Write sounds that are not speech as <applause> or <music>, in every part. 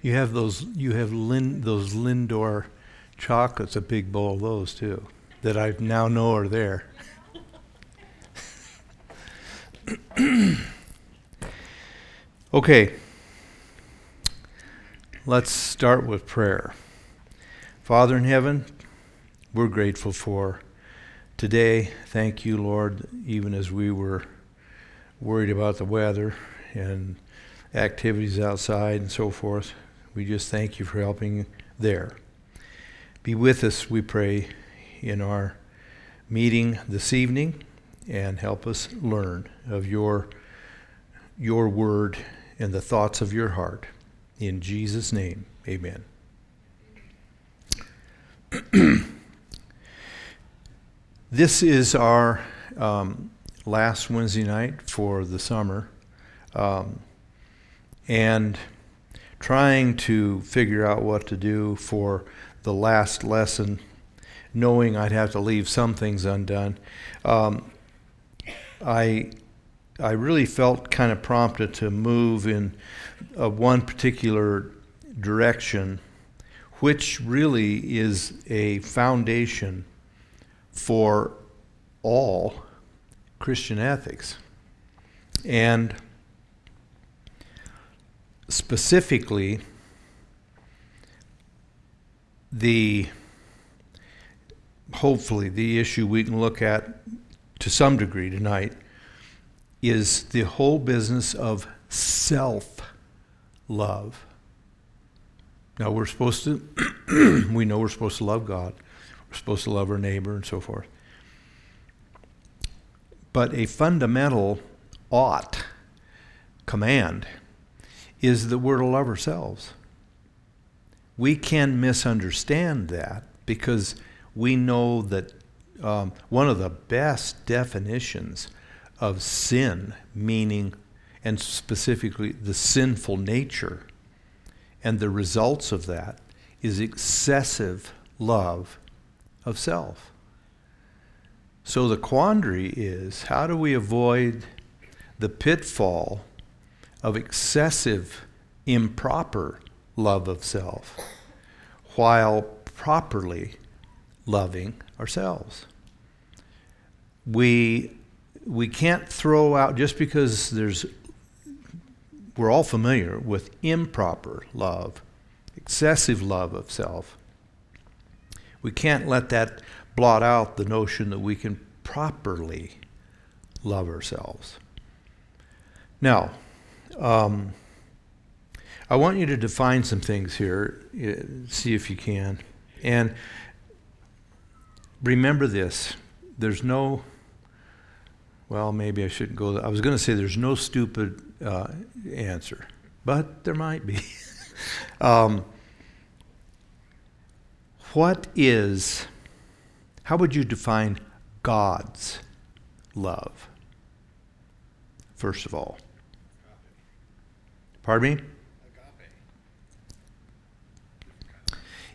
You have those. You have Lin, those Lindor chocolates. A big bowl of those too, that I now know are there. <coughs> okay. Let's start with prayer. Father in heaven, we're grateful for today. Thank you, Lord, even as we were worried about the weather and activities outside and so forth. We just thank you for helping there. Be with us, we pray, in our meeting this evening and help us learn of your, your word and the thoughts of your heart. In Jesus' name, amen. <clears throat> this is our um, last Wednesday night for the summer. Um, and trying to figure out what to do for the last lesson, knowing I'd have to leave some things undone. Um, I I really felt kind of prompted to move in one particular direction, which really is a foundation for all Christian ethics. And specifically, the hopefully the issue we can look at to some degree tonight is the whole business of self love. Now we're supposed to <clears throat> we know we're supposed to love God. We're supposed to love our neighbor and so forth. But a fundamental ought command is that we're to love ourselves. We can misunderstand that because we know that um, one of the best definitions of sin, meaning, and specifically the sinful nature, and the results of that, is excessive love of self. So the quandary is how do we avoid the pitfall of excessive, improper love of self while properly loving ourselves? We, we can't throw out, just because there's, we're all familiar with improper love, excessive love of self. We can't let that blot out the notion that we can properly love ourselves. Now, um, I want you to define some things here, uh, see if you can. And remember this there's no, well, maybe I shouldn't go. I was going to say there's no stupid uh, answer, but there might be. <laughs> um, what is how would you define God's love? First of all. Pardon me?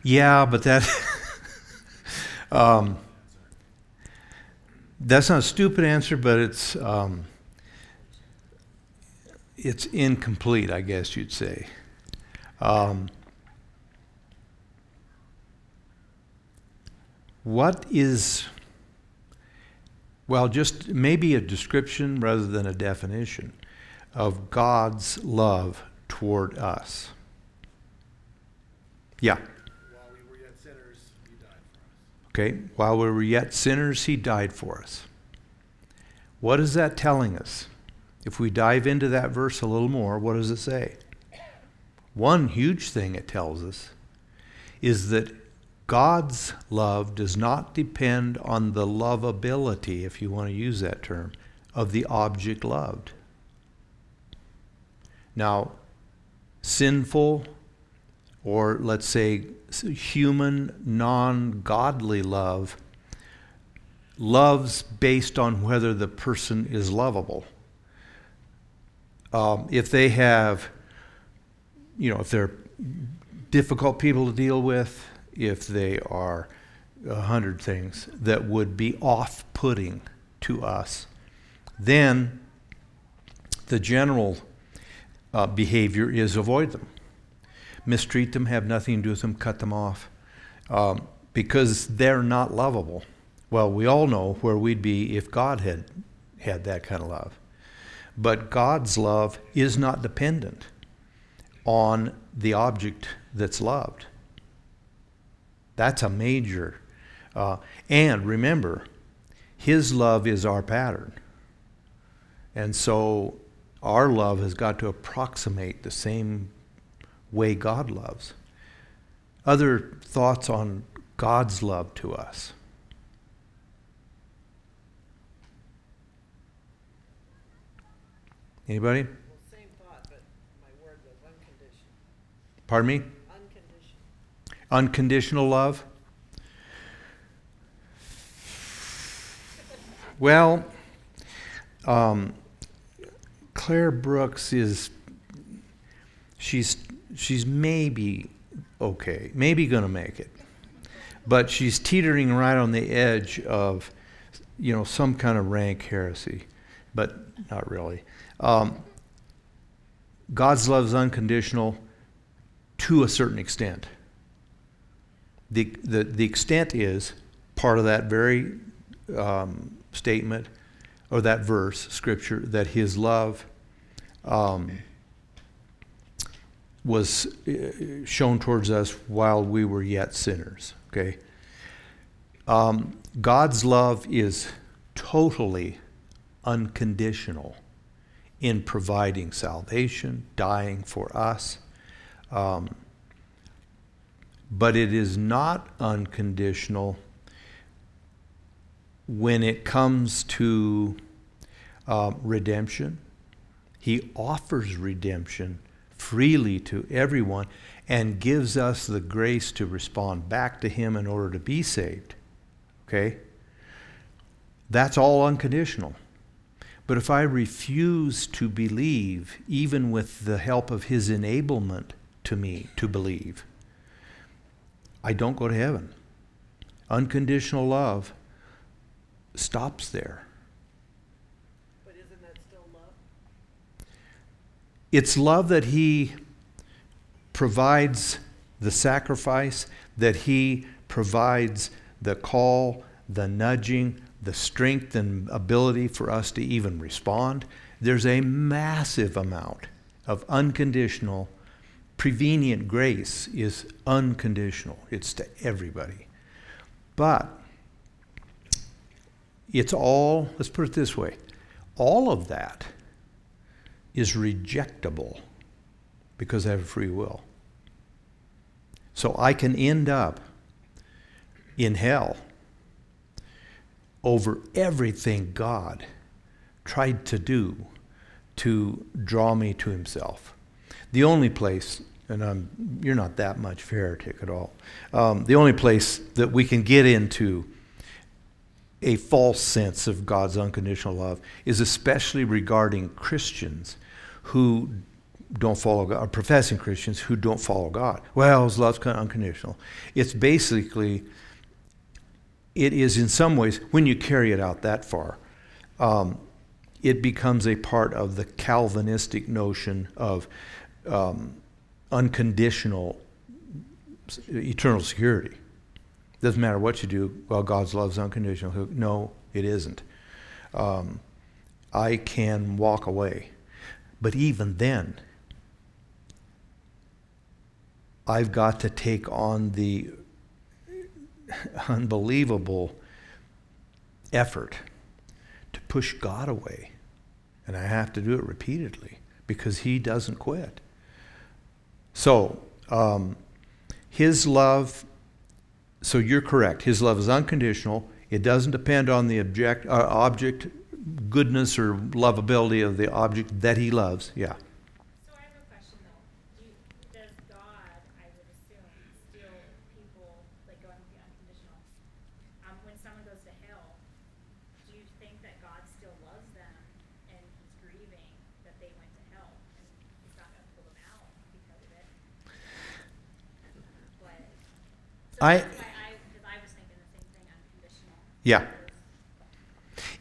Yeah, but that <laughs> um, that's not a stupid answer, but it's um, it's incomplete, I guess you'd say. Um, What is, well, just maybe a description rather than a definition of God's love toward us? Yeah. While we were yet sinners, he died for us. Okay, while we were yet sinners, he died for us. What is that telling us? If we dive into that verse a little more, what does it say? One huge thing it tells us is that God's love does not depend on the lovability, if you want to use that term, of the object loved. Now, sinful, or let's say human, non godly love, loves based on whether the person is lovable. Um, if they have, you know, if they're difficult people to deal with, if they are a hundred things that would be off putting to us, then the general uh, behavior is avoid them. mistreat them, have nothing to do with them, cut them off, um, because they're not lovable. Well, we all know where we'd be if God had had that kind of love. But God's love is not dependent on the object that's loved. That's a major. Uh, and remember, His love is our pattern. And so our love has got to approximate the same way God loves. Other thoughts on God's love to us? Anybody? Well, same thought, but my word was unconditional. Pardon me? Unconditional. Unconditional love? Well, um, Claire Brooks is she's she's maybe okay, maybe going to make it, but she's teetering right on the edge of you know some kind of rank heresy, but not really. Um, God's love is unconditional to a certain extent. The, the, the extent is part of that very um, statement or that verse, scripture, that his love um, was uh, shown towards us while we were yet sinners. Okay? Um, God's love is totally unconditional in providing salvation, dying for us. Um, but it is not unconditional when it comes to uh, redemption. He offers redemption freely to everyone and gives us the grace to respond back to Him in order to be saved. Okay? That's all unconditional. But if I refuse to believe, even with the help of his enablement to me to believe, I don't go to heaven. Unconditional love stops there. But isn't that still love? It's love that he provides the sacrifice, that he provides the call, the nudging, the strength and ability for us to even respond. There's a massive amount of unconditional, prevenient grace is unconditional. It's to everybody. But it's all, let's put it this way, all of that is rejectable because I have free will. So I can end up in hell over everything God tried to do to draw me to himself. The only place, and I'm, you're not that much heretic at all, um, the only place that we can get into a false sense of God's unconditional love is especially regarding Christians who don't follow God, or professing Christians who don't follow God. Well, his love's kind of unconditional. It's basically it is in some ways, when you carry it out that far, um, it becomes a part of the Calvinistic notion of um, unconditional eternal security. Doesn't matter what you do, well, God's love is unconditional. No, it isn't. Um, I can walk away. But even then, I've got to take on the unbelievable effort to push God away. And I have to do it repeatedly because He doesn't quit. So, um, His love, so you're correct. His love is unconditional. It doesn't depend on the object, uh, object goodness or lovability of the object that He loves. Yeah. So I have a question though. Do does God, I would assume, still people like going with the unconditional? Um, when someone goes to hell, do you think that God still loves them and he's grieving that they went to hell and he's not gonna pull them out because of it? But so I- I, because I was thinking the same thing, unconditional. Yeah.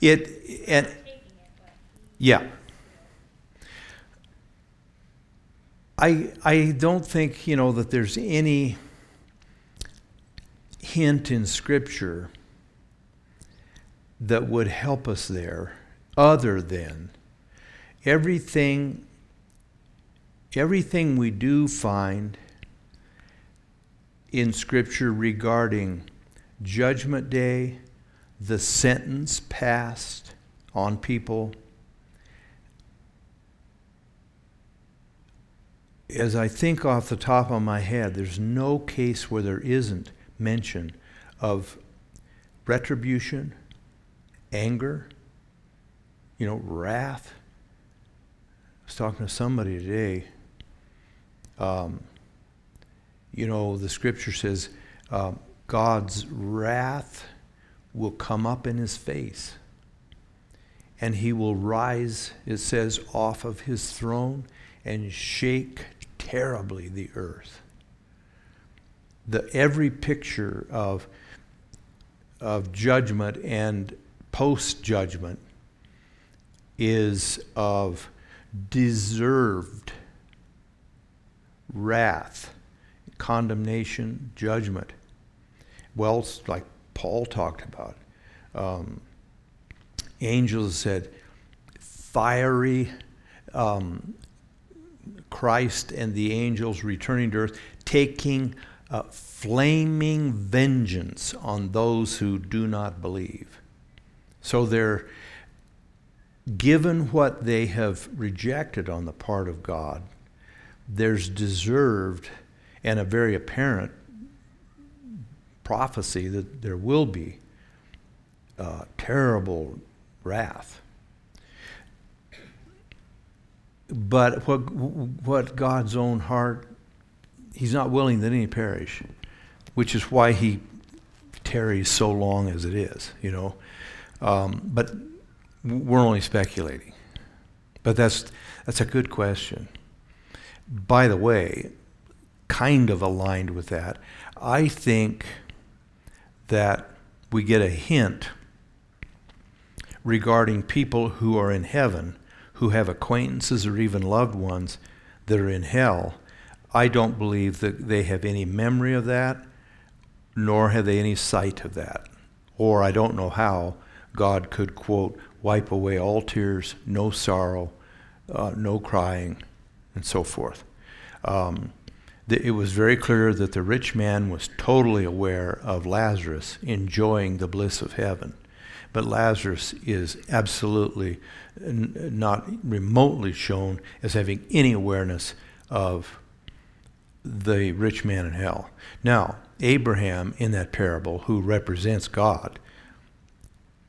It and yeah. I, I don't think, you know, that there's any hint in Scripture that would help us there other than everything everything we do find in scripture regarding judgment day the sentence passed on people as I think off the top of my head, there's no case where there isn't mention of retribution, anger, you know, wrath. I was talking to somebody today. Um, you know, the scripture says um, God's wrath will come up in his face. And he will rise, it says, off of his throne and shake terribly the earth. The, every picture of, of judgment and post judgment is of deserved wrath, condemnation, judgment. Well, like Paul talked about. Um, angels said, fiery um, Christ and the angels returning to earth, taking uh, flaming vengeance on those who do not believe. So they're given what they have rejected on the part of God, there's deserved and a very apparent prophecy that there will be uh, terrible wrath. But what, what God's own heart, He's not willing that any perish, which is why He tarries so long as it is, you know. Um, but we're only speculating. But that's, that's a good question. By the way, kind of aligned with that, I think that we get a hint regarding people who are in heaven who have acquaintances or even loved ones that are in hell. I don't believe that they have any memory of that, nor have they any sight of that. Or I don't know how God could, quote, wipe away all tears, no sorrow, uh, no crying, and so forth. Um, it was very clear that the rich man was totally aware of Lazarus enjoying the bliss of heaven. But Lazarus is absolutely n- not remotely shown as having any awareness of the rich man in hell. Now, Abraham in that parable, who represents God,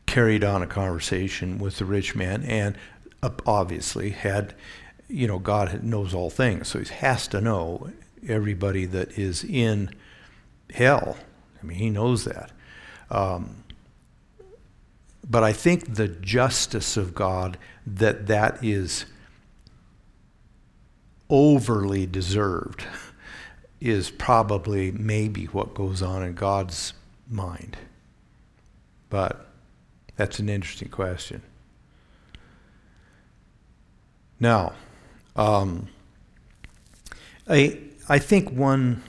carried on a conversation with the rich man and obviously had, you know, God knows all things. So he has to know everybody that is in hell. I mean, he knows that. Um, but I think the justice of God that that is overly deserved is probably maybe what goes on in God's mind. But that's an interesting question. Now, um, I, I think one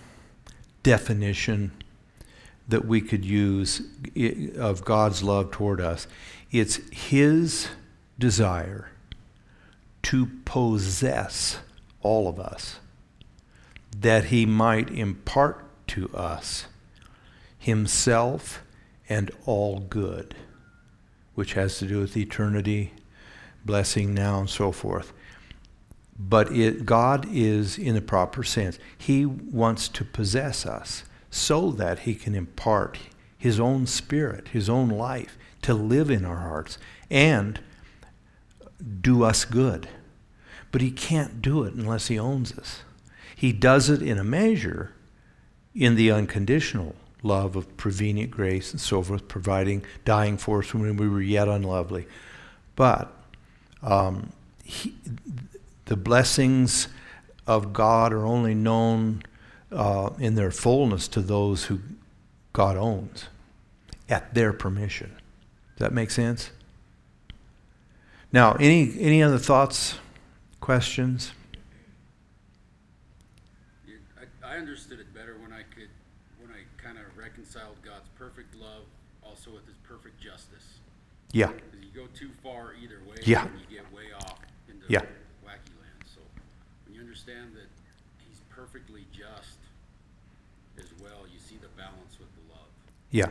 definition that we could use of God's love toward us, it's His desire to possess all of us, that He might impart to us Himself and all good which has to do with eternity, blessing now, and so forth. But it, God is, in the proper sense, He wants to possess us so that He can impart His own spirit, His own life, to live in our hearts and do us good. But He can't do it unless He owns us. He does it in a measure in the unconditional love of prevenient grace and so forth, providing, dying for us when we were yet unlovely. But um, he, the blessings of God are only known uh, in their fullness to those who God owns at their permission. Does that make sense? Now, any, any other thoughts, questions? I, I understood it better when I could, when I kind of reconciled God's perfect love also with his perfect justice. Yeah, Because you go too far either way, Yeah. and you get way off into Yeah. wacky land. So when you understand that he's perfectly just as well, you see the balance with the love. Yeah.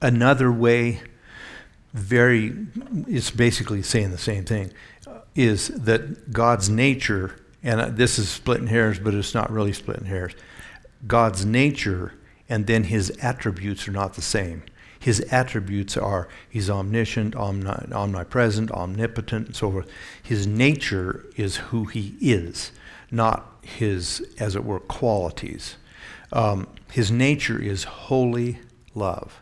Another way, very, it's basically saying the same thing, is that God's nature, and this is splitting hairs, but it's not really splitting hairs. God's nature and then his attributes are not the same. His attributes are he's omniscient, omni- omnipresent, omnipotent, and so forth. His nature is who he is, not his, as it were, qualities. Um, his nature is holy love.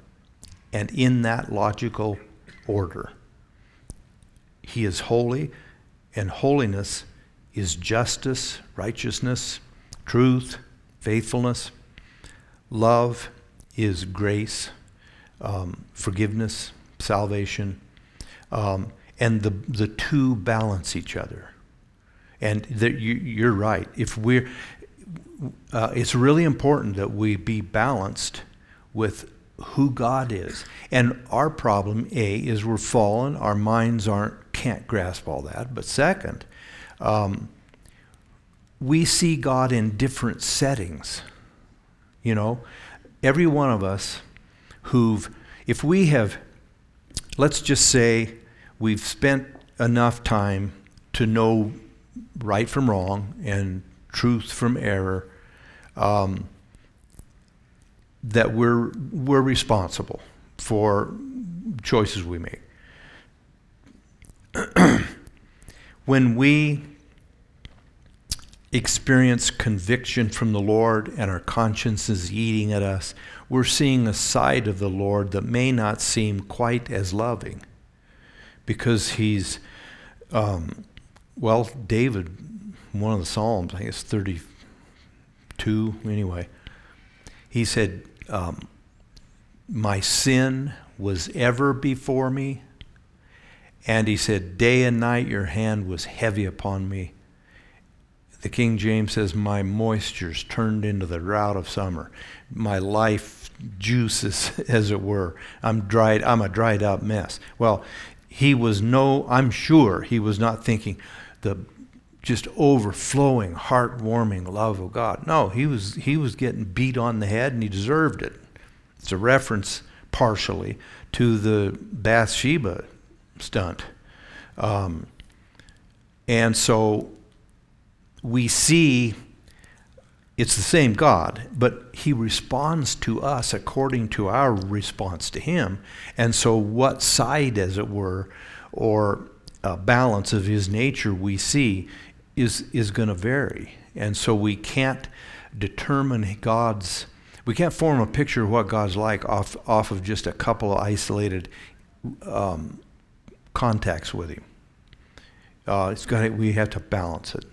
And in that logical order, he is holy, and holiness is justice, righteousness, truth, faithfulness. Love is grace, um, forgiveness, salvation, um, and the the two balance each other. And you, you're right. If we're, uh, it's really important that we be balanced with who God is. And our problem, A, is we're fallen. Our minds aren't can't grasp all that. But second, um, we see God in different settings. You know, every one of us who've, if we have, let's just say, we've spent enough time to know right from wrong and truth from error, um, that we're, we're responsible for choices we make. <clears throat> when we experience conviction from the Lord and our conscience is eating at us, we're seeing a side of the Lord that may not seem quite as loving because he's, um, well, David, one of the Psalms, I think it's 32, anyway, he said, um, My sin was ever before me. And he said, Day and night your hand was heavy upon me. The King James says, My moistures turned into the drought of summer. My life juices, <laughs> as it were. I'm dried, I'm a dried up mess. Well, he was no, I'm sure he was not thinking the just overflowing, heartwarming love of God. No, he was he was getting beat on the head and he deserved it. It's a reference partially to the Bathsheba stunt. Um, and so we see it's the same God, but He responds to us according to our response to Him. And so, what side, as it were, or balance of His nature we see is, is going to vary. And so, we can't determine God's, we can't form a picture of what God's like off, off of just a couple of isolated um, contacts with Him. Uh, it's got we have to balance it.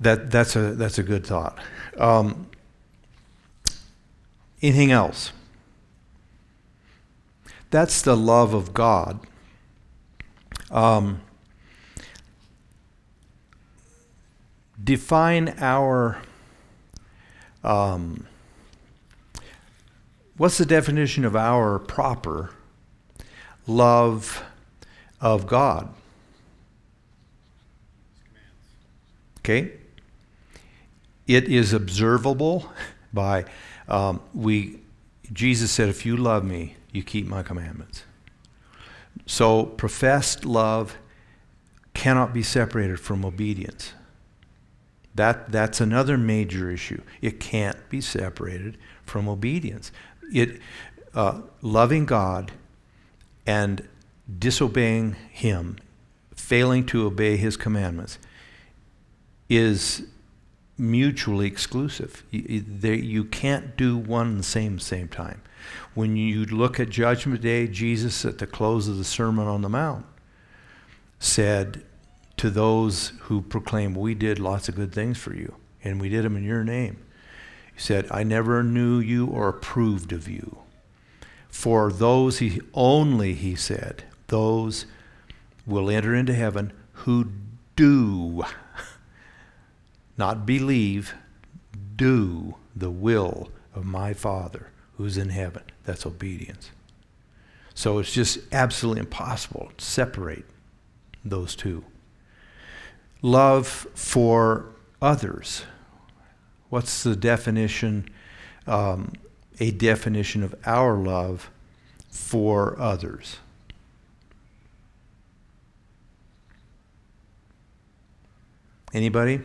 That that's a that's a good thought. Um, anything else? That's the love of God. Um, define our. Um, what's the definition of our proper love of God? Okay? It is observable by um, we. Jesus said, "If you love me, you keep my commandments." So professed love cannot be separated from obedience. That that's another major issue. It can't be separated from obedience. It uh, loving God and disobeying Him, failing to obey His commandments, is mutually exclusive. You, can't do one and the same same time. When you look at Judgment Day, Jesus at the close of the Sermon on the Mount said to those who proclaim, We did lots of good things for you, and we did them in your name. He said, I never knew you or approved of you. For those, he only, he said, those will enter into heaven who do <laughs> not believe, do the will of my Father who's in heaven. That's obedience. So it's just absolutely impossible to separate those two. Love for others. What's the definition? Um, a definition of our love for others. Anybody? When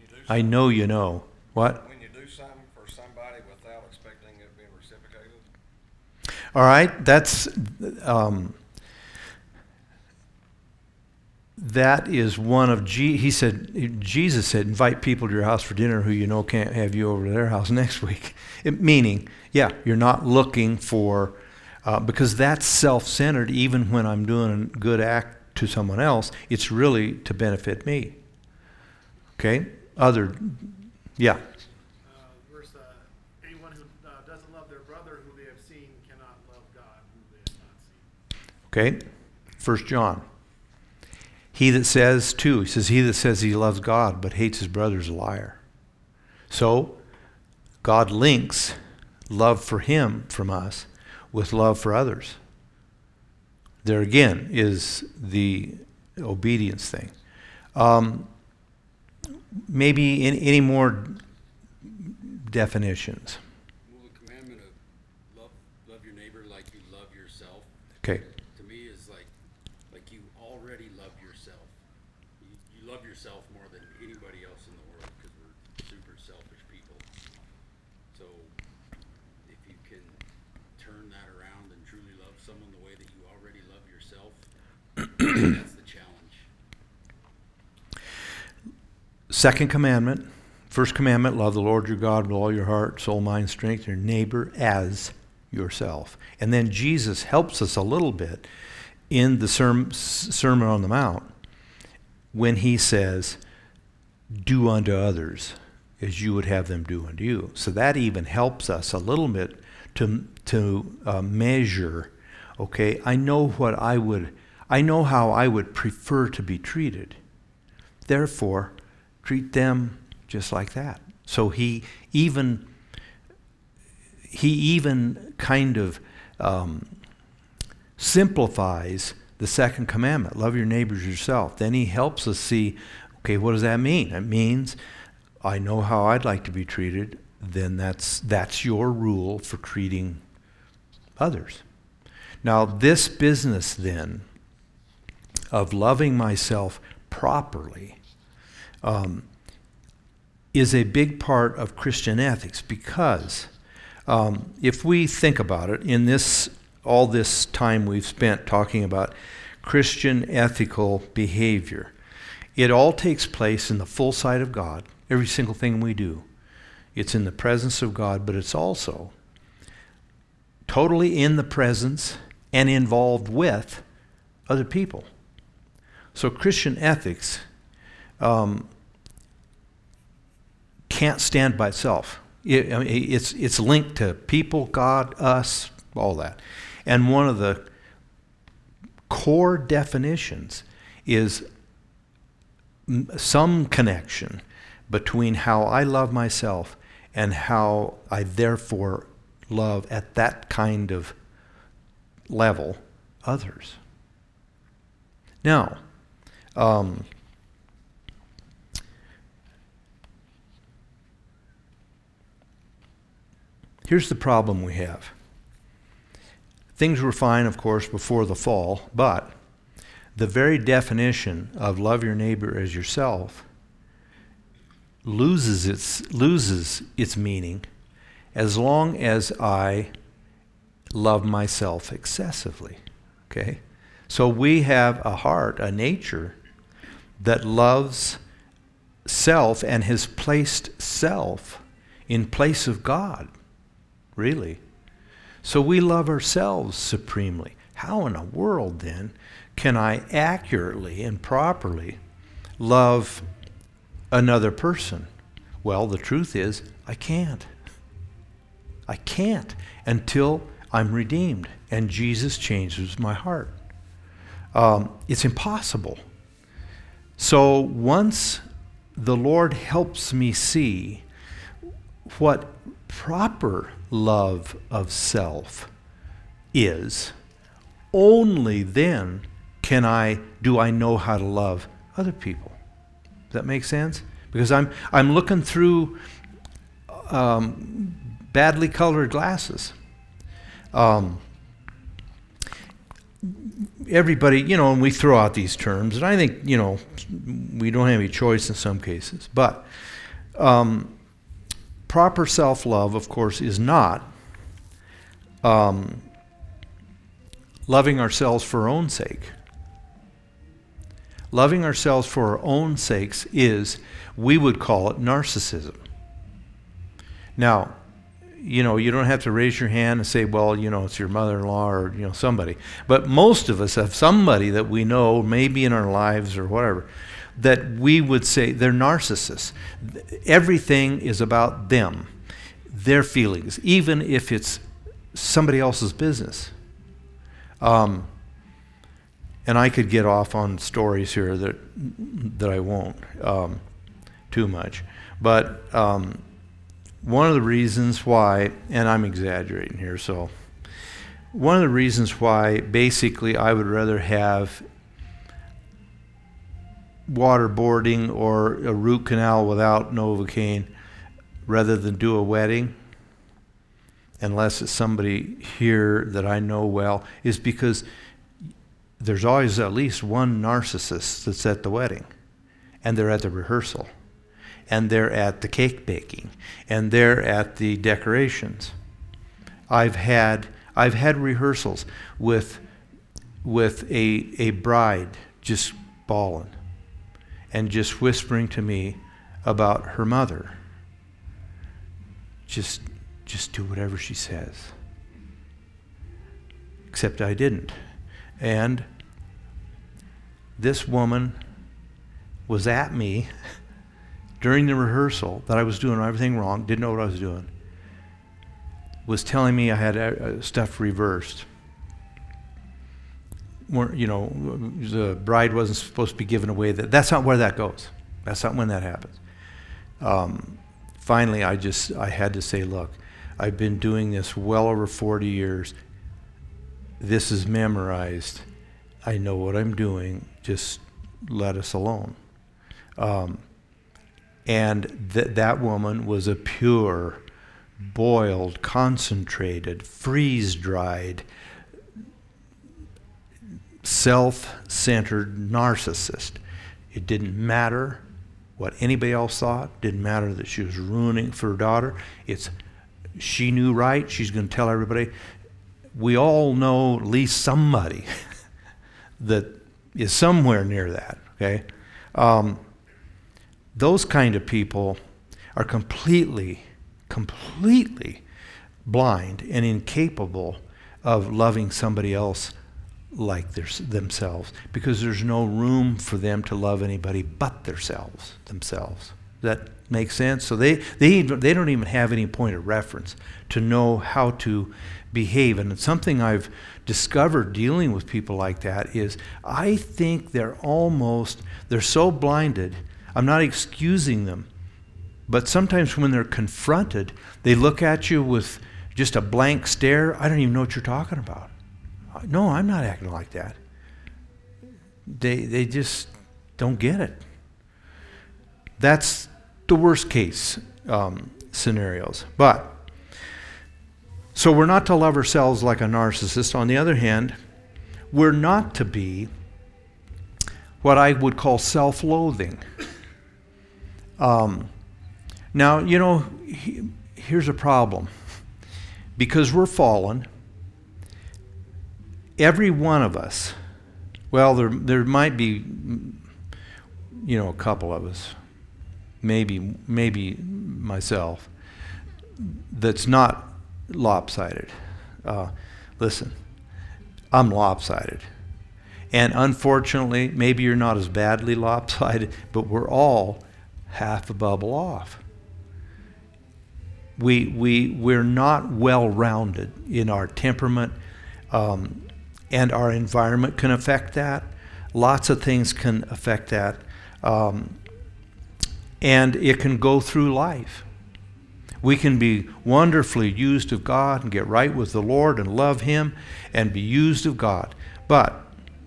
you do I know you know. What? When you do something for somebody without expecting it being reciprocated, All right, that's um, that is one of G. He said Jesus said, invite people to your house for dinner who you know can't have you over to their house <laughs> next week. It, meaning, yeah, you're not looking for uh, because that's self-centered. Even when I'm doing a good act to someone else, it's really to benefit me. Okay, other, yeah. Uh, Verse, uh, anyone who uh, doesn't love their brother who they have seen cannot love God who they have not seen. Okay? First John. He that says, too, he says, he that says he loves God but hates his brother is a liar. So, God links love for him from us with love for others. There again is the obedience thing. Um, maybe in, any more definitions? Well, the commandment of love, love your neighbor like you love yourself, Okay. to me is like, like you already love yourself. You, you love yourself more than anybody else in the world because we're super selfish people. So if you can turn that around and truly love someone the way that you already love yourself, Second commandment, first commandment, love the Lord your God with all your heart, soul, mind, strength, your neighbor as yourself. And then Jesus helps us a little bit in the Sermon on the Mount when he says, Do unto others as you would have them do unto you. So that even helps us a little bit to, to uh, measure, okay, I know what I would, I know how I would prefer to be treated. Therefore, treat them just like that. So he even he even kind of um, simplifies the second commandment: love your neighbors yourself. Then he helps us see, okay, what does that mean? It means I know how I'd like to be treated. Then that's that's your rule for treating others. Now, this business then of loving myself properly um, is a big part of Christian ethics because um, if we think about it, in this all this time we've spent talking about Christian ethical behavior, it all takes place in the full sight of God. Every single thing we do, it's in the presence of God, but it's also totally in the presence and involved with other people. So Christian ethics um, can't stand by itself. It, I mean, it's, it's linked to people, God, us, all that. And one of the core definitions is some connection between how I love myself and how I therefore love at that kind of level others. Now, um, here's the problem we have. Things were fine, of course, before the fall, but the very definition of love your neighbor as yourself loses its, loses its meaning as long as I love myself excessively. Okay? So we have a heart, a nature that loves self and has placed self in place of God. Really. So we love ourselves supremely. How in the world then can I accurately and properly love another person? Well, the truth is, I can't. I can't until I'm redeemed and Jesus changes my heart. Um, it's impossible. So once the Lord helps me see what proper love of self is, only then can I do I know how to love other people. Does that make sense? Because I'm I'm looking through um, badly colored glasses. Um, everybody, you know, and we throw out these terms, and I think, you know, we don't have any choice in some cases. But um, proper self love, of course, is not um, loving ourselves for our own sake. Loving ourselves for our own sakes is, we would call it narcissism. Now, you know, you don't have to raise your hand and say, well, you know, it's your mother in law or, you know, somebody. But most of us have somebody that we know, maybe in our lives or whatever, that we would say they're narcissists. Everything is about them, their feelings, even if it's somebody else's business. Um, and I could get off on stories here that that I won't um, too much, but um, one of the reasons why, and I'm exaggerating here, so one of the reasons why basically I would rather have waterboarding or a root canal without Novocaine rather than do a wedding, unless it's somebody here that I know well, is because there's always at least one narcissist that's at the wedding and they're at the rehearsal and they're at the cake baking and they're at the decorations. I've had I've had rehearsals with with a a bride just bawling and just whispering to me about her mother. Just just do whatever she says. Except I didn't. And this woman was at me <laughs> during the rehearsal that I was doing everything wrong, didn't know what I was doing, was telling me I had uh, stuff reversed. You know, the bride wasn't supposed to be given away. That that's not where that goes. That's not when that happens. Um, finally, I just I had to say, look, I've been doing this well over 40 years. This is memorized. I know what I'm doing. Just let us alone. Um, and th- that woman was a pure, boiled, concentrated, freeze dried, self centered narcissist. It didn't matter what anybody else thought, didn't matter that she was ruining for her daughter. It's she knew right, she's going to tell everybody. We all know at least somebody <laughs> that is somewhere near that, okay? Um, those kind of people are completely, completely blind and incapable of loving somebody else like their, themselves because there's no room for them to love anybody but themselves themselves. That make sense? So they, they, they don't even have any point of reference to know how to behave. And it's something i've discovered dealing with people like that is i think they're almost they're so blinded I'm not excusing them. But sometimes when they're confronted, they look at you with just a blank stare. I don't even know what you're talking about. No, I'm not acting like that. They, they just don't get it. That's the worst case um, scenarios. But, so we're not to love ourselves like a narcissist. On the other hand, we're not to be what I would call self loathing. Um, now, you know, he, here's a problem. Because we're fallen, every one of us, well, there, there might be, you know, a couple of us, maybe, maybe myself, that's not lopsided. Uh, listen, I'm lopsided. And unfortunately, maybe you're not as badly <laughs> lopsided, but we're all half a bubble off. We, we, we're not well rounded in our temperament, um, and our environment can affect that. Lots of things can affect that. Um, and it can go through life. We can be wonderfully used of God and get right with the Lord and love Him and be used of God. But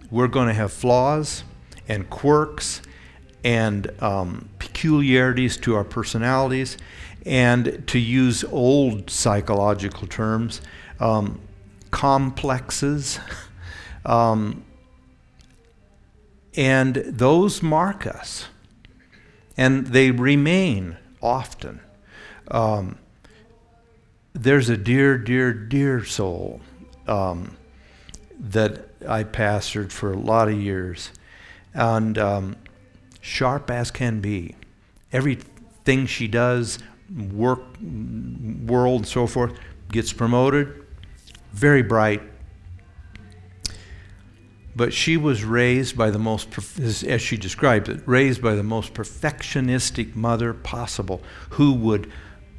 we're going to have flaws and quirks and um, peculiarities to our personalities. And to use old psychological terms, um, complexes. <laughs> Um, and those mark us. And they remain often. Um, there's a dear, dear, dear soul um, that I pastored for a lot of years, and um, sharp as can be. Everything she does, work, world, and so forth, gets promoted. Very bright. But she was raised by the most, as she described it, raised by the most perfectionistic mother possible, who would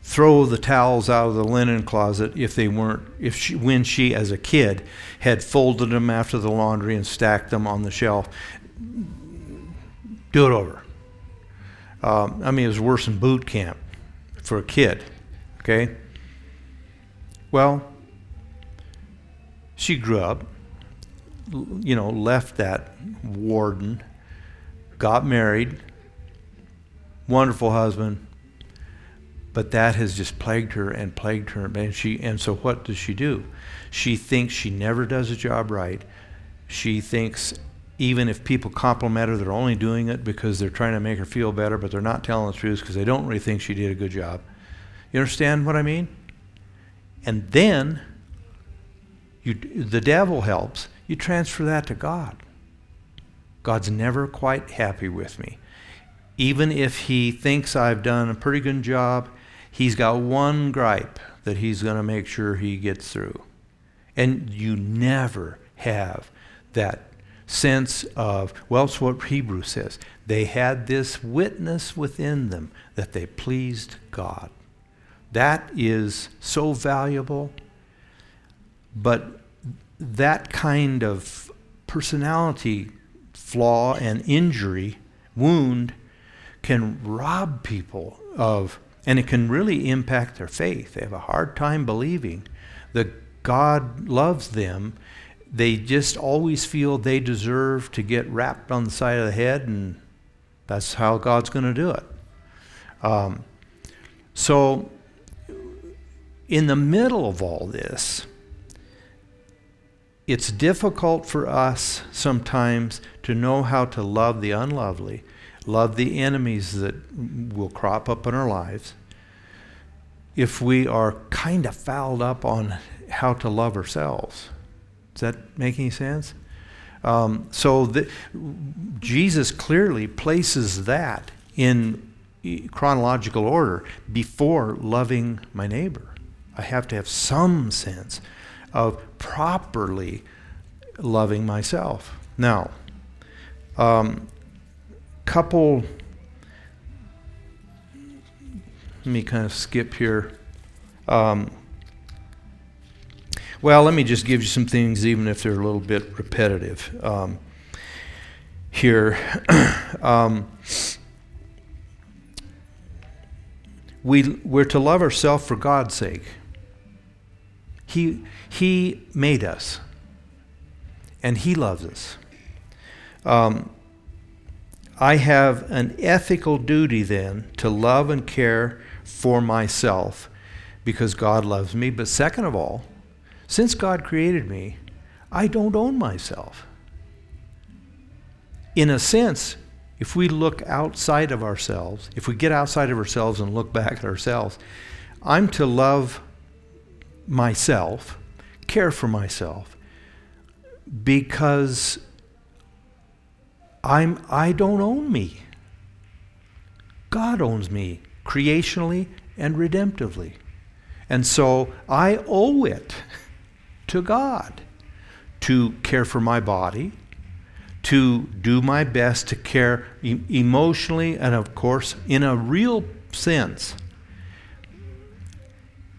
throw the towels out of the linen closet if they weren't if she when she as a kid had folded them after the laundry and stacked them on the shelf do it over. Um, i mean it was worse than boot camp for a kid okay? Well she grew up you know left that warden got married wonderful husband but that has just plagued her and plagued her and she and so what does she do? She thinks she never does a job right. She thinks even if people compliment her they're only doing it because they're trying to make her feel better but they're not telling the truth because they don't really think she did a good job. You understand what i mean? And then you, the devil helps. You transfer that to god. God's never quite happy with me. Even if he thinks i've done a pretty good job he's got one gripe that he's going to make sure he gets through. And you never have that sense of, well, it's what Hebrew says. They had this witness within them that they pleased God. That is so valuable. But that kind of personality flaw and injury, wound, can rob people of and it can really impact their faith. They have a hard time believing that God loves them. They just always feel they deserve to get rapped on the side of the head, and that's how God's going to do it. Um, so, in the middle of all this, it's difficult for us sometimes to know how to love the unlovely, love the enemies that will crop up in our lives, if we are kind of fouled up on how to love ourselves. Does that make any sense? Um, so the, Jesus clearly places that in chronological order before loving my neighbor. I have to have some sense of properly loving myself. Now, um, couple let me kind of skip here. Um, well, let me just give you some things, even if they're a little bit repetitive. Um, here, <clears throat> um, we we're to love ourselves for God's sake. He He made us, and He loves us. Um, I have an ethical duty then to love and care for myself because God loves me. But second of all, since God created me, I don't own myself. In a sense, if we look outside of ourselves, if we get outside of ourselves and look back at ourselves, I'm to love myself, care for myself, because I'm, I don't own me. God owns me creationally and redemptively. And so I owe it <laughs> to God to care for my body, to do my best to care emotionally, and of course, in a real sense.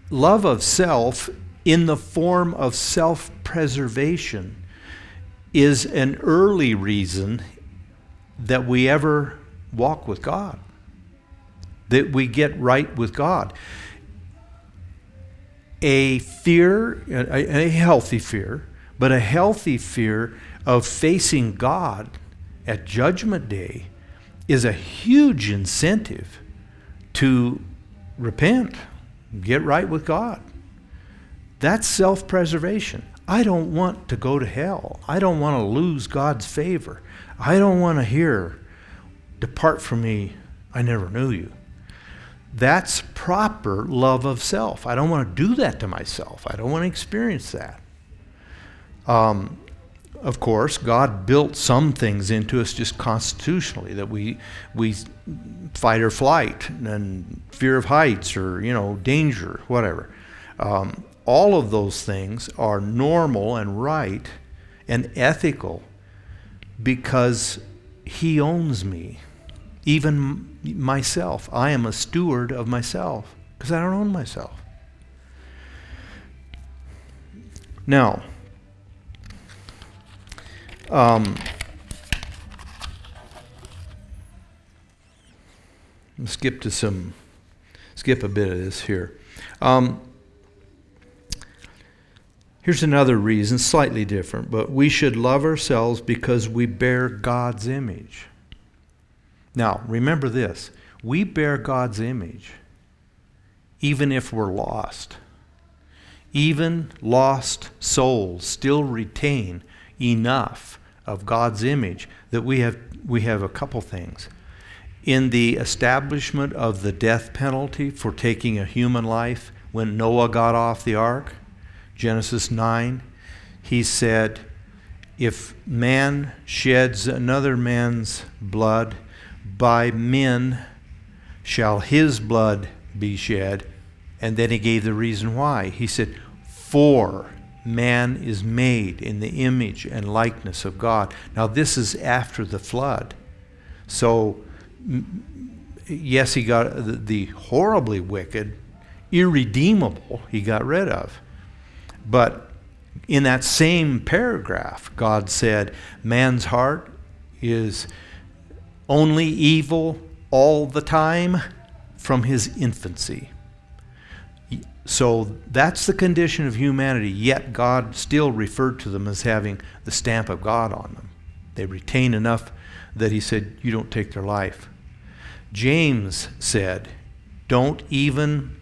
Love of self in the form of self preservation is an early reason that we ever walk with God. that we get right with God. A fear, a, a healthy fear, but a healthy fear of facing God at Judgment Day is a huge incentive to repent, get right with God. That's self preservation. I don't want to go to hell. I don't want to lose God's favor. I don't want to hear, Depart from me, I never knew you. That's proper love of self. I don't want to do that to myself. I don't want to experience that. Um, of course, God built some things into us just constitutionally that we we fight or flight and fear of heights or you know danger, whatever. Um, all of those things are normal and right and ethical because He owns me, even myself. I am a steward of myself because I don't own myself. Now, um, skip to some, skip a bit of this here. Um, here's another reason, slightly different, but we should love ourselves because we bear God's image. Now, remember this we bear God's image even if we're lost. Even lost souls still retain enough of God's image that we have, we have a couple things. In the establishment of the death penalty for taking a human life when Noah got off the ark, Genesis 9, he said, If man sheds another man's blood, by men shall his blood be shed. And then he gave the reason why. He said, For man is made in the image and likeness of God. Now, this is after the flood. So, yes, he got the horribly wicked, irredeemable, he got rid of. But in that same paragraph, God said, Man's heart is only evil all the time from his infancy. So that's the condition of humanity, yet God still referred to them as having the stamp of God on them. They retain enough that he said, You don't take their life. James said, Don't even,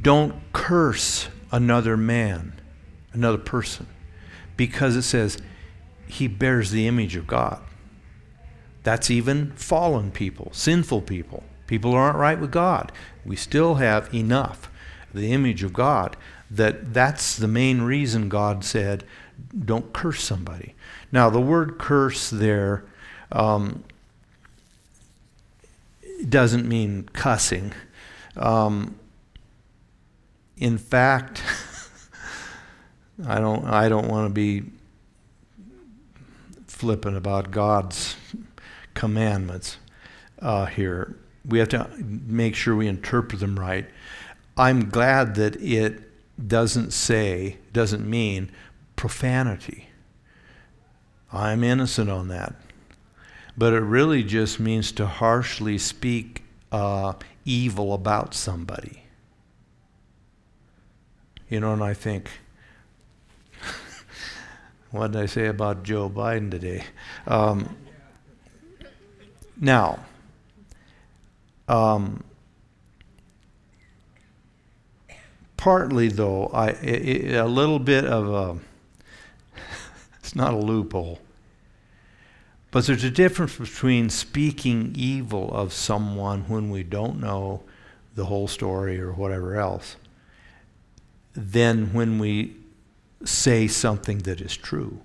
don't curse another man, another person, because it says he bears the image of God. That's even fallen people, sinful people. People who aren't right with God. We still have enough the image of God, that that's the main reason God said, don't curse somebody. Now, the word curse there um, doesn't mean cussing. Um, in fact, <laughs> I don't, I don't want to be flippant about God's commandments uh, here. We have to make sure we interpret them right. I'm glad that it doesn't say, doesn't mean profanity. I'm innocent on that. But it really just means to harshly speak uh, evil about somebody. You know, and I think, <laughs> what did I say about Joe Biden today? Um, now, um, partly though, I, it, a little bit of a, <laughs> it's not a loophole, but there's a difference between speaking evil of someone when we don't know the whole story or whatever else, than when we say something that is true.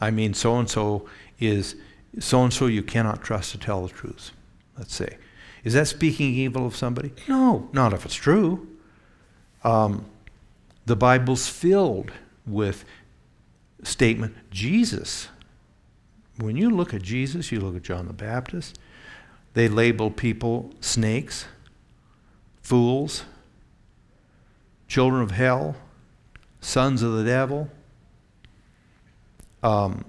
I mean, so and so is so and so you cannot trust to tell the truth, let's say. Is that speaking evil of somebody? No, not if it's true. Um, the Bible's filled with statement Jesus. When you look at Jesus, you look at John the Baptist, they label people snakes, fools, children of hell, sons of the devil, um,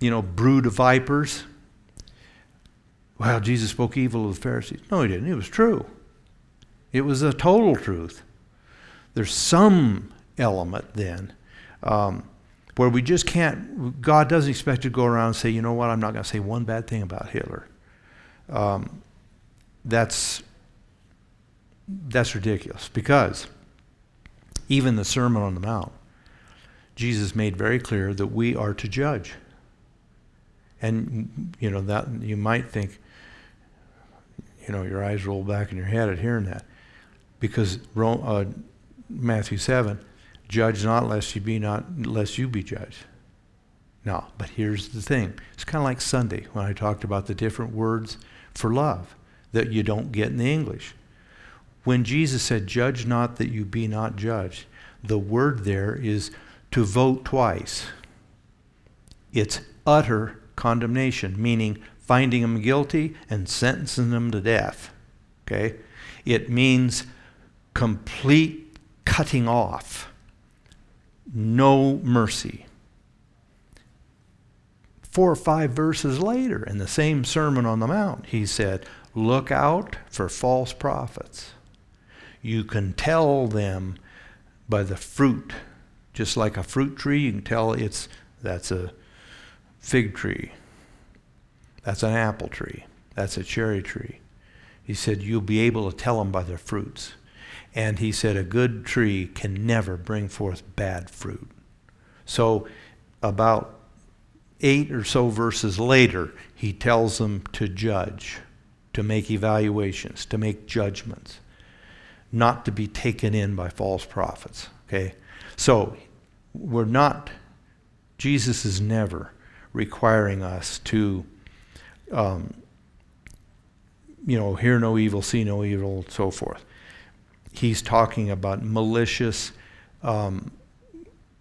you know, brood of vipers. well, Jesus spoke evil of the Pharisees. No, he didn't. It was true. It was a total truth. There's some element then um, where we just can't, God doesn't expect you to go around and say, you know what, I'm not going to say one bad thing about Hitler. Um, that's, that's ridiculous because even the Sermon on the Mount, Jesus made very clear that we are to judge. And, you know, that you might think, you know, your eyes roll back in your head at hearing that. Because uh, Matthew 7, judge not lest you be not lest you be judged. No, but here's the thing. It's kind of like Sunday when I talked about the different words for love that you don't get in the English. When Jesus said, Judge not that you be not judged, the word there is to vote twice. It's utter condemnation, meaning finding them guilty and sentencing them to death. Okay? It means complete cutting off, no mercy. Four or five verses later, in the same Sermon on the Mount, he said, Look out for false prophets. You can tell them by the fruit. Just like a fruit tree, you can tell it's that's a fig tree. That's an apple tree. That's a cherry tree. He said, You'll be able to tell them by their fruits. And he said, A good tree can never bring forth bad fruit. So, about eight or so verses later, he tells them to judge, to make evaluations, to make judgments, not to be taken in by false prophets. Okay? So, we're not, Jesus is never requiring us to, um, you know, hear no evil, see no evil, and so forth. He's talking about malicious, um,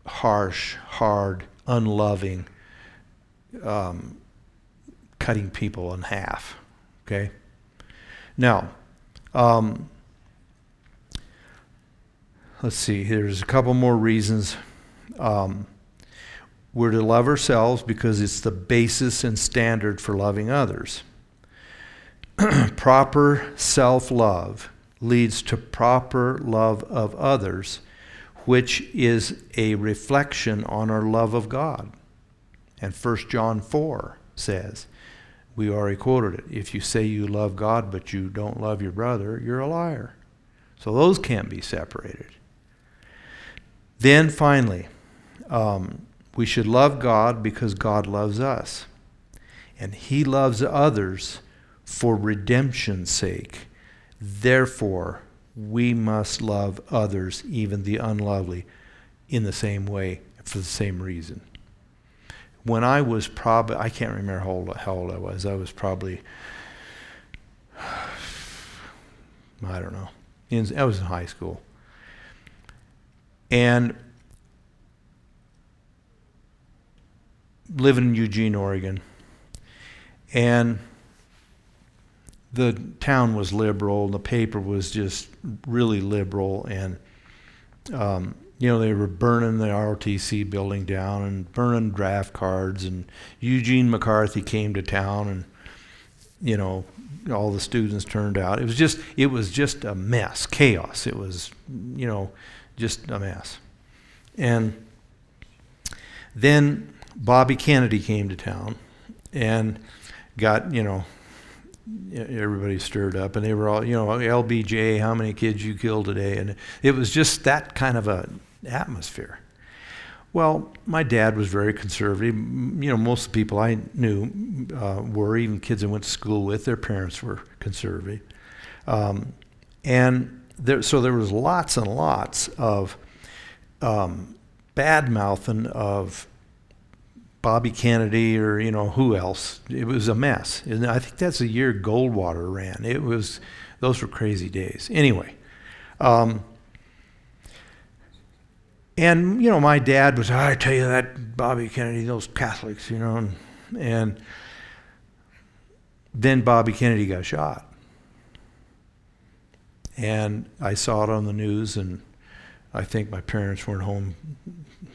harsh, hard, unloving, um, cutting people in half. Okay? Now, um, let's see, there's a couple more reasons. Um, we're to love ourselves because it's the basis and standard for loving others. <clears throat> proper self love leads to proper love of others, which is a reflection on our love of God. And 1 John 4 says, we already quoted it, if you say you love God but you don't love your brother, you're a liar. So those can't be separated. Then finally, um, we should love God because God loves us. And He loves others for redemption's sake. Therefore, we must love others, even the unlovely, in the same way, for the same reason. When I was probably, I can't remember how old, how old I was. I was probably, <sighs> I don't know. I was in high school. And living in Eugene, Oregon. And the town was liberal, and the paper was just really liberal, and um, you know they were burning the ROTC building down and burning draft cards, and Eugene McCarthy came to town, and you know all the students turned out. It was just it was just a mess, chaos. It was you know just a mess, and then Bobby Kennedy came to town, and got you know everybody stirred up and they were all you know lbj how many kids you killed today? And it was just that kind of a atmosphere. Well my dad was very conservative. You know most of the people i knew uh, were even kids i went to school with their parents were conservative. Um, and there, so there was lots and lots of um, bad mouthing of Bobby Kennedy or you know who else. It was a mess. And I think that's the year Goldwater ran. It was those were crazy days. Anyway, um, and you know my dad was. I tell you that Bobby Kennedy, those Catholics, you know, and, and then Bobby Kennedy got shot, and I saw it on the news, and I think my parents weren't home,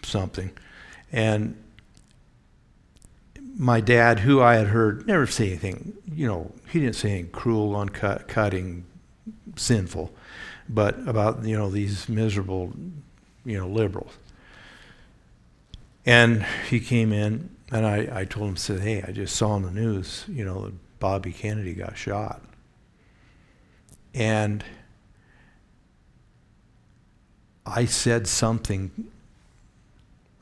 something, and my dad, who I had heard never say anything, you know, he didn't say anything cruel, uncut, cutting, sinful, but about, you know, these miserable, you know, liberals. And he came in, and I, I told him, said, hey, I just saw on the news, you know, that Bobby Kennedy got shot. And I said something.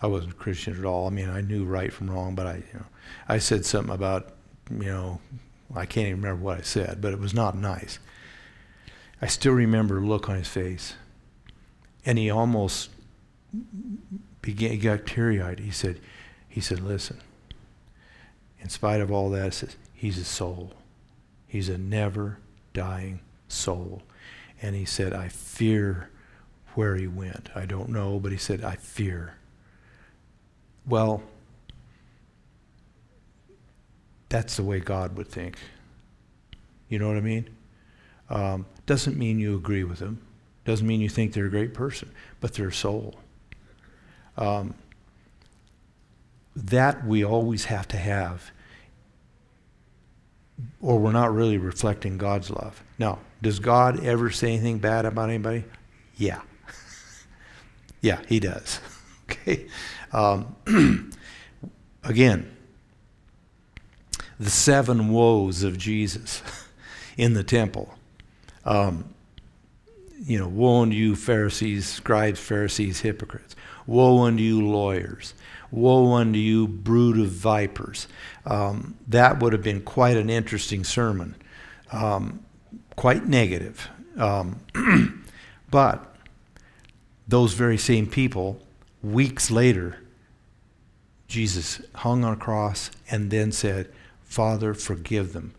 I wasn't Christian at all. I mean, I knew right from wrong, but I, you know, I said something about, you know, I can't even remember what I said, but it was not nice. I still remember the look on his face, and he almost began. He got teary-eyed. He said, "He said, listen. In spite of all that, says he's a soul. He's a never-dying soul." And he said, "I fear." where he went. I don't know, but he said, I fear. Well, that's the way God would think. You know what I mean? Um, doesn't mean you agree with them. Doesn't mean you think they're a great person, but they're a soul. Um, that we always have to have, or we're not really reflecting God's love. Now, does God ever say anything bad about anybody? Yeah. <laughs> Yeah, he does. <laughs> okay. Um, <clears throat> again, the seven woes of Jesus <laughs> in the temple. Um, you know, woe unto you, Pharisees, scribes, Pharisees, hypocrites. Woe unto you, lawyers. Woe unto you, brood of vipers. Um, that would have been quite an interesting sermon, um, quite negative. Um, <clears throat> but those very same people, weeks later, Jesus hung on a cross and then said, Father, forgive them.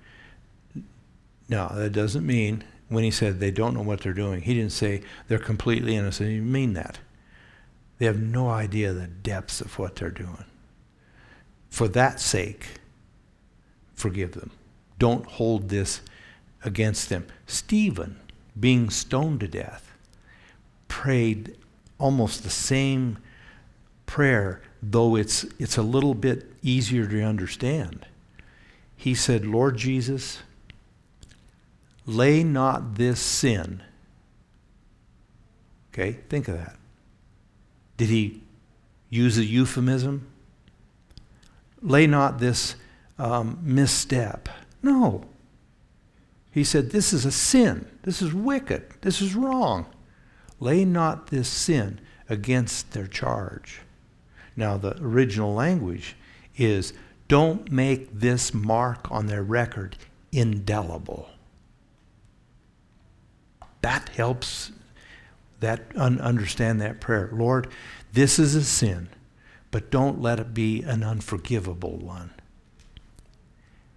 Now, that doesn't mean when he said they don't know what they're doing, he didn't say they're completely innocent. He didn't mean that. They have no idea the depths of what they're doing. For that sake, forgive them. Don't hold this against them. Stephen, being stoned to death, prayed almost the same prayer, though it's, it's a little bit easier to understand. He said, Lord Jesus, lay not this sin. Okay, think of that. Did he use a euphemism? Lay not this um, misstep. No. He said, This is a sin. This is wicked. This is wrong. Lay not this sin against their charge. Now, the original language is don't make this mark on their record indelible. That helps that un- understand that prayer. Lord, this is a sin, but don't let it be an unforgivable one.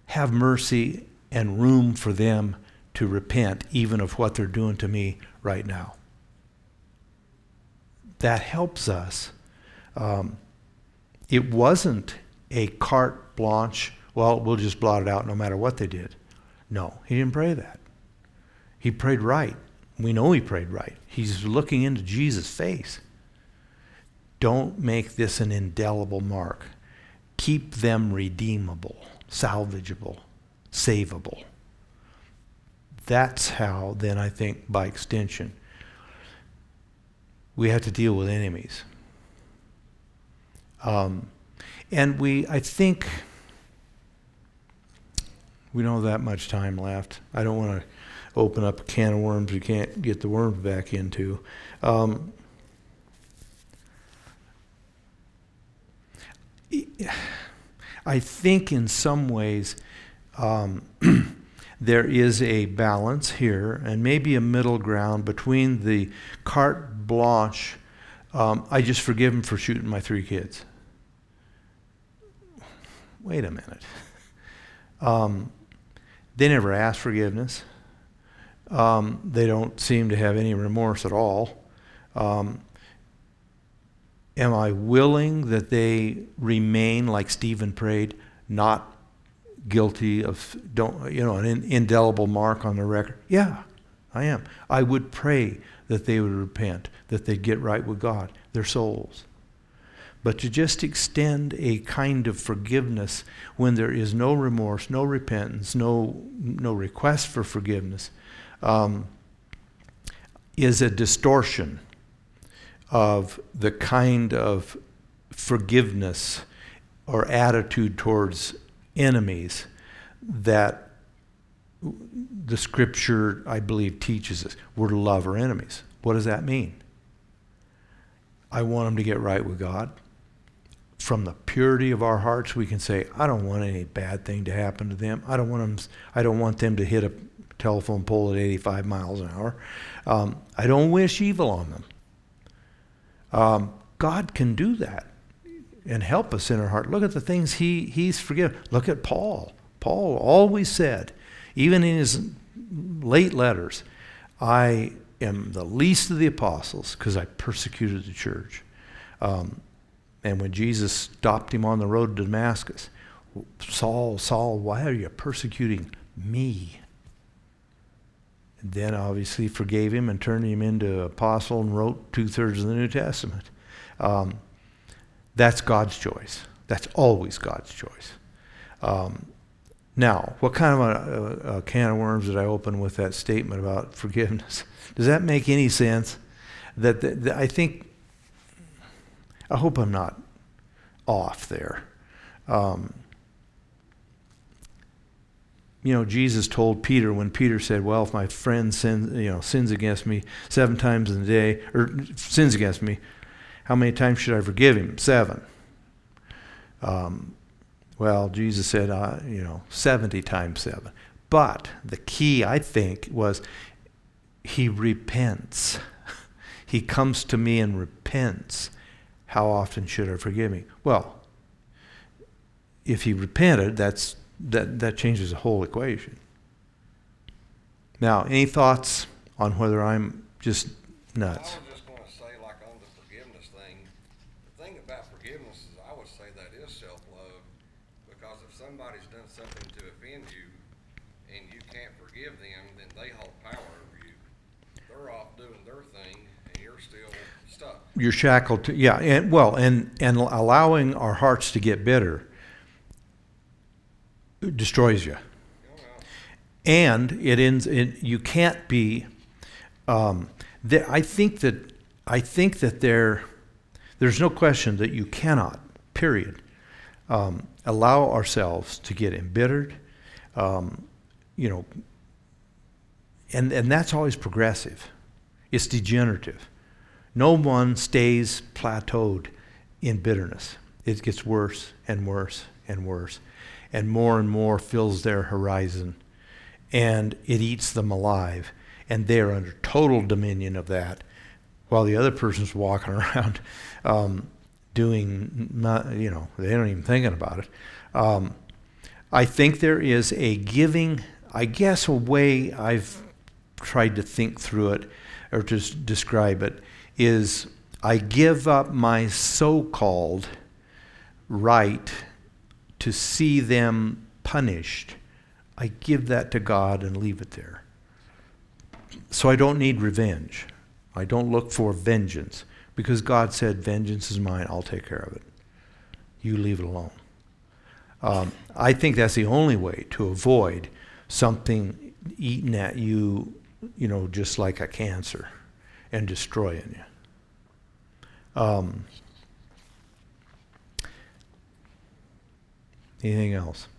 Have mercy and room for them to repent even of what they're doing to me right now that helps us. Um, it wasn't a carte blanche, well, we'll just blot it out no matter what they did. No, he didn't pray that. He prayed right. We know he prayed right. He's looking into Jesus' face. Don't make this an indelible mark. Keep them redeemable, salvageable, savable. That's how, then, I think, by extension, we have to deal with enemies. Um, and we, I think, we don't have that much time left. I don't want to open up a can of worms we can't get the worms back into. Um, I think in some ways um, <clears throat> there is a balance here and maybe a middle ground between the carte blanche. Um, I just forgive him for shooting my three kids. Wait a minute. Um, they never ask forgiveness. Um, they don't seem to have any remorse at all. Um, am I willing that they remain, like Stephen prayed, not guilty of don't you know an indelible mark on the record? Yeah, I am. I would pray that they would repent, that they'd get right with God, their souls. But to just extend a kind of forgiveness when there is no remorse, no repentance, no, no request for forgiveness, um, is a distortion of the kind of forgiveness or attitude towards enemies that the scripture, I believe, teaches us. We're to love our enemies. What does that mean? I want them to get right with God. From the purity of our hearts, we can say, I don't want any bad thing to happen to them. I don't want them, I don't want them to hit a telephone pole at 85 miles an hour. Um, I don't wish evil on them. Um, God can do that and help us in our heart. Look at the things he, He's forgiven. Look at Paul. Paul always said, even in his late letters, I am the least of the apostles because I persecuted the church. Um, and when Jesus stopped him on the road to Damascus, Saul, Saul, why are you persecuting me? And then obviously forgave him and turned him into an apostle and wrote two thirds of the New Testament. Um, that's God's choice. That's always God's choice. Um, now, what kind of a, a, a, can of worms did I open with that statement about forgiveness? <laughs> Does that make any sense? That, that, that I think, I hope I'm not off there. Um, you know, Jesus told Peter when Peter said, "Well, if my friend sins, you know, sins against me seven times in a day, or sins against me, how many times should I forgive him? Seven. Um, well, Jesus said, uh, you know, 70 times seven. But the key, I think, was he repents. <laughs> he comes to me and repents. How often should I forgive him? Well, if he repented, that's, that, that changes the whole equation. Now, any thoughts on whether I'm just nuts? I was just gonna say, like on the forgiveness thing, the thing about forgiveness is I would say that is self-love. Because if somebody's done something to offend you and you can't forgive them, then they hold power over you. They're off doing their thing and you're still stuck. You're shackled to yeah and well and and allowing our hearts to get bitter destroys you. And it ends it, you can't be um, there, i think that i think that there there's no question that you cannot period um, allow ourselves to get embittered um, you know and and that's always progressive. It's degenerative no one stays plateaued in bitterness. It gets worse and worse and worse, and more and more fills their horizon, and it eats them alive, and they're under total dominion of that, while the other person's walking <laughs> around um, doing, not, you know, they don't even thinking about it. Um, I think there is a giving, I guess, a way I've tried to think through it or to describe it is I give up my so called right to see them punished. I give that to God and leave it there. So I don't need revenge. I don't look for vengeance because God said, Vengeance is mine, I'll take care of it. You leave it alone. Um, I think that's the only way to avoid something eating at you, you know, just like a cancer and destroying you. Um, anything else?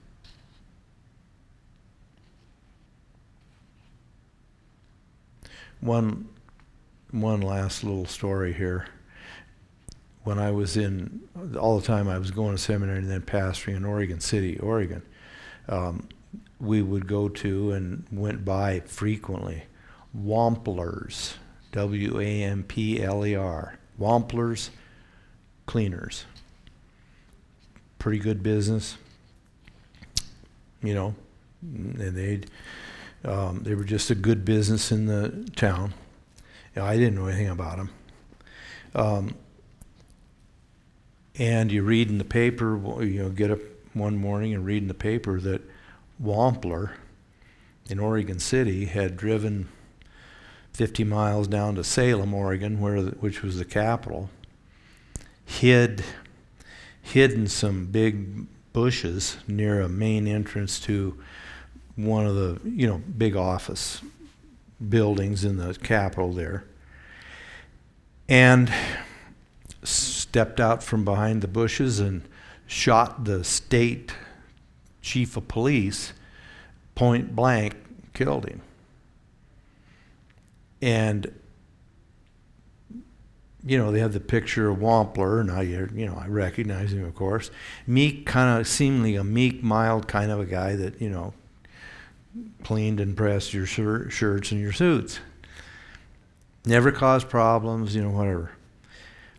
One, one last little story here. When I was in, all the time I was going to seminary and then pastoring in Oregon City, Oregon, um, we would go to and went by frequently Wamplers, W A M P L E R. Wamplers Cleaners. Pretty good business. You know, and they um, they were just a good business in the town. I didn't know anything about them. Um, and you read in the paper, you know, get up one morning and read in the paper that Wampler in Oregon City had driven 50 miles down to Salem, Oregon, where the, which was the capital, hid hidden some big bushes near a main entrance to one of the, you know, big office buildings in the Capitol there. And stepped out from behind the bushes and shot the state chief of police point blank, killed him. And you know, they have the picture of Wampler. and you you know, I recognize him, of course. Meek, kind of seemingly a meek, mild kind of a guy that you know cleaned and pressed your shir- shirts and your suits. Never caused problems, you know, whatever.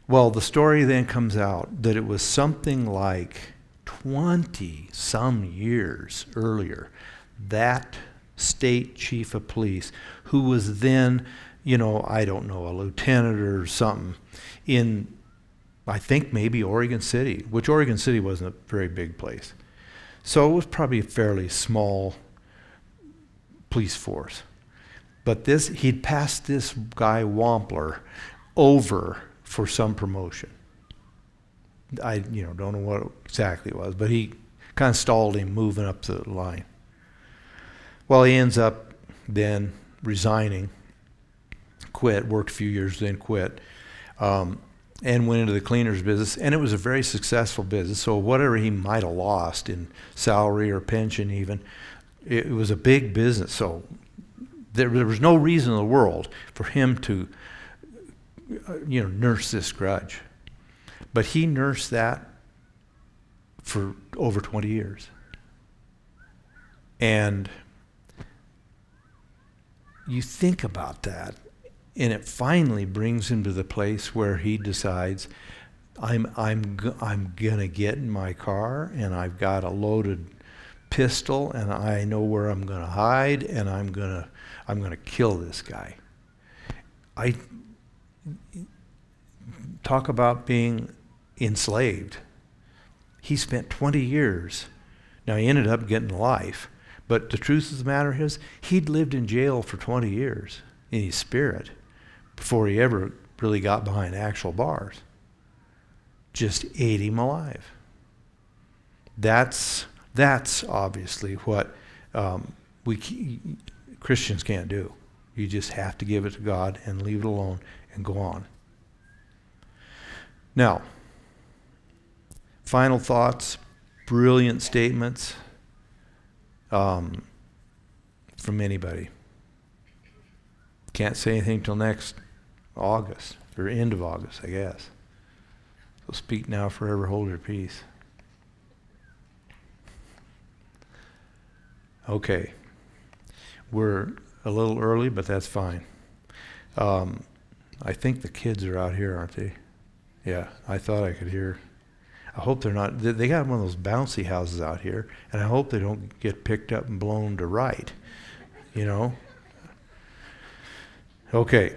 Well, the story then comes out that it was something like 20 some years earlier that state chief of police, who was then, you know, I don't know, a lieutenant or something in, I think maybe Oregon City, which Oregon City wasn't a very big place. So it was probably a fairly small police force. But this, he'd passed this guy Wampler over for some promotion. I, you know, don't know what exactly it was, but he kind of stalled him moving up the line. Well, he ends up then resigning, quit, worked a few years, then quit, um, and went into the cleaners business. And it was a very successful business. So whatever he might have lost in salary or pension, even, it, was a big business. So there, there was no reason in the world for him to, uh, you know, nurse this grudge. But he nursed that for over 20 years. And you think about that, and it finally brings him to the place where he decides, I'm, I'm, I'm going to get in my car, and I've got a loaded pistol, and I know where I'm going to hide, and I'm going to I'm going to kill this guy. I talk about being enslaved. He spent 20 years. Now, he ended up getting life. But the truth of the matter is, he'd lived in jail for 20 years in his spirit before he ever really got behind actual bars. Just ate him alive. That's, that's obviously what um, we, Christians can't do. You just have to give it to God and leave it alone and go on. Now, final thoughts, brilliant statements um, from anybody. Can't say anything till next August, or end of August, I guess. So speak now, forever hold your peace. Okay. We're a little early, but that's fine. Um, I think the kids are out here, aren't they? Yeah, I thought I could hear. I hope they're not. They got one of those bouncy houses out here, and I hope they don't get picked up and blown to right. You know? Okay.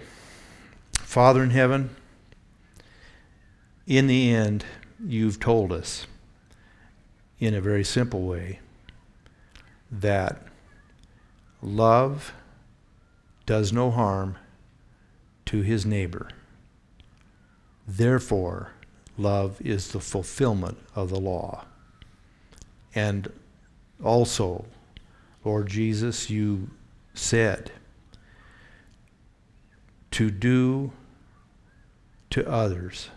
Father in heaven, in the end, you've told us in a very simple way that love does no harm to his neighbor. Therefore, love is the fulfillment of the law. And also, Lord Jesus, you said to do to others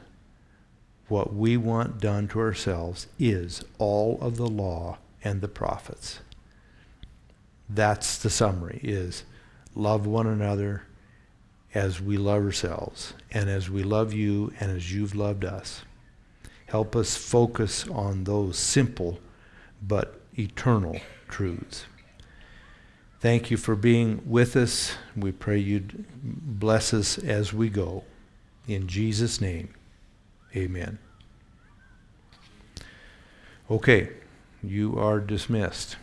what we want done to ourselves is all of the law and the prophets. That's the summary is love one another as we love ourselves and as we love you and as you've loved us. Help us focus on those simple but eternal truths. Thank you for being with us. We pray you'd bless us as we go. In Jesus' name, amen. Okay, you are dismissed.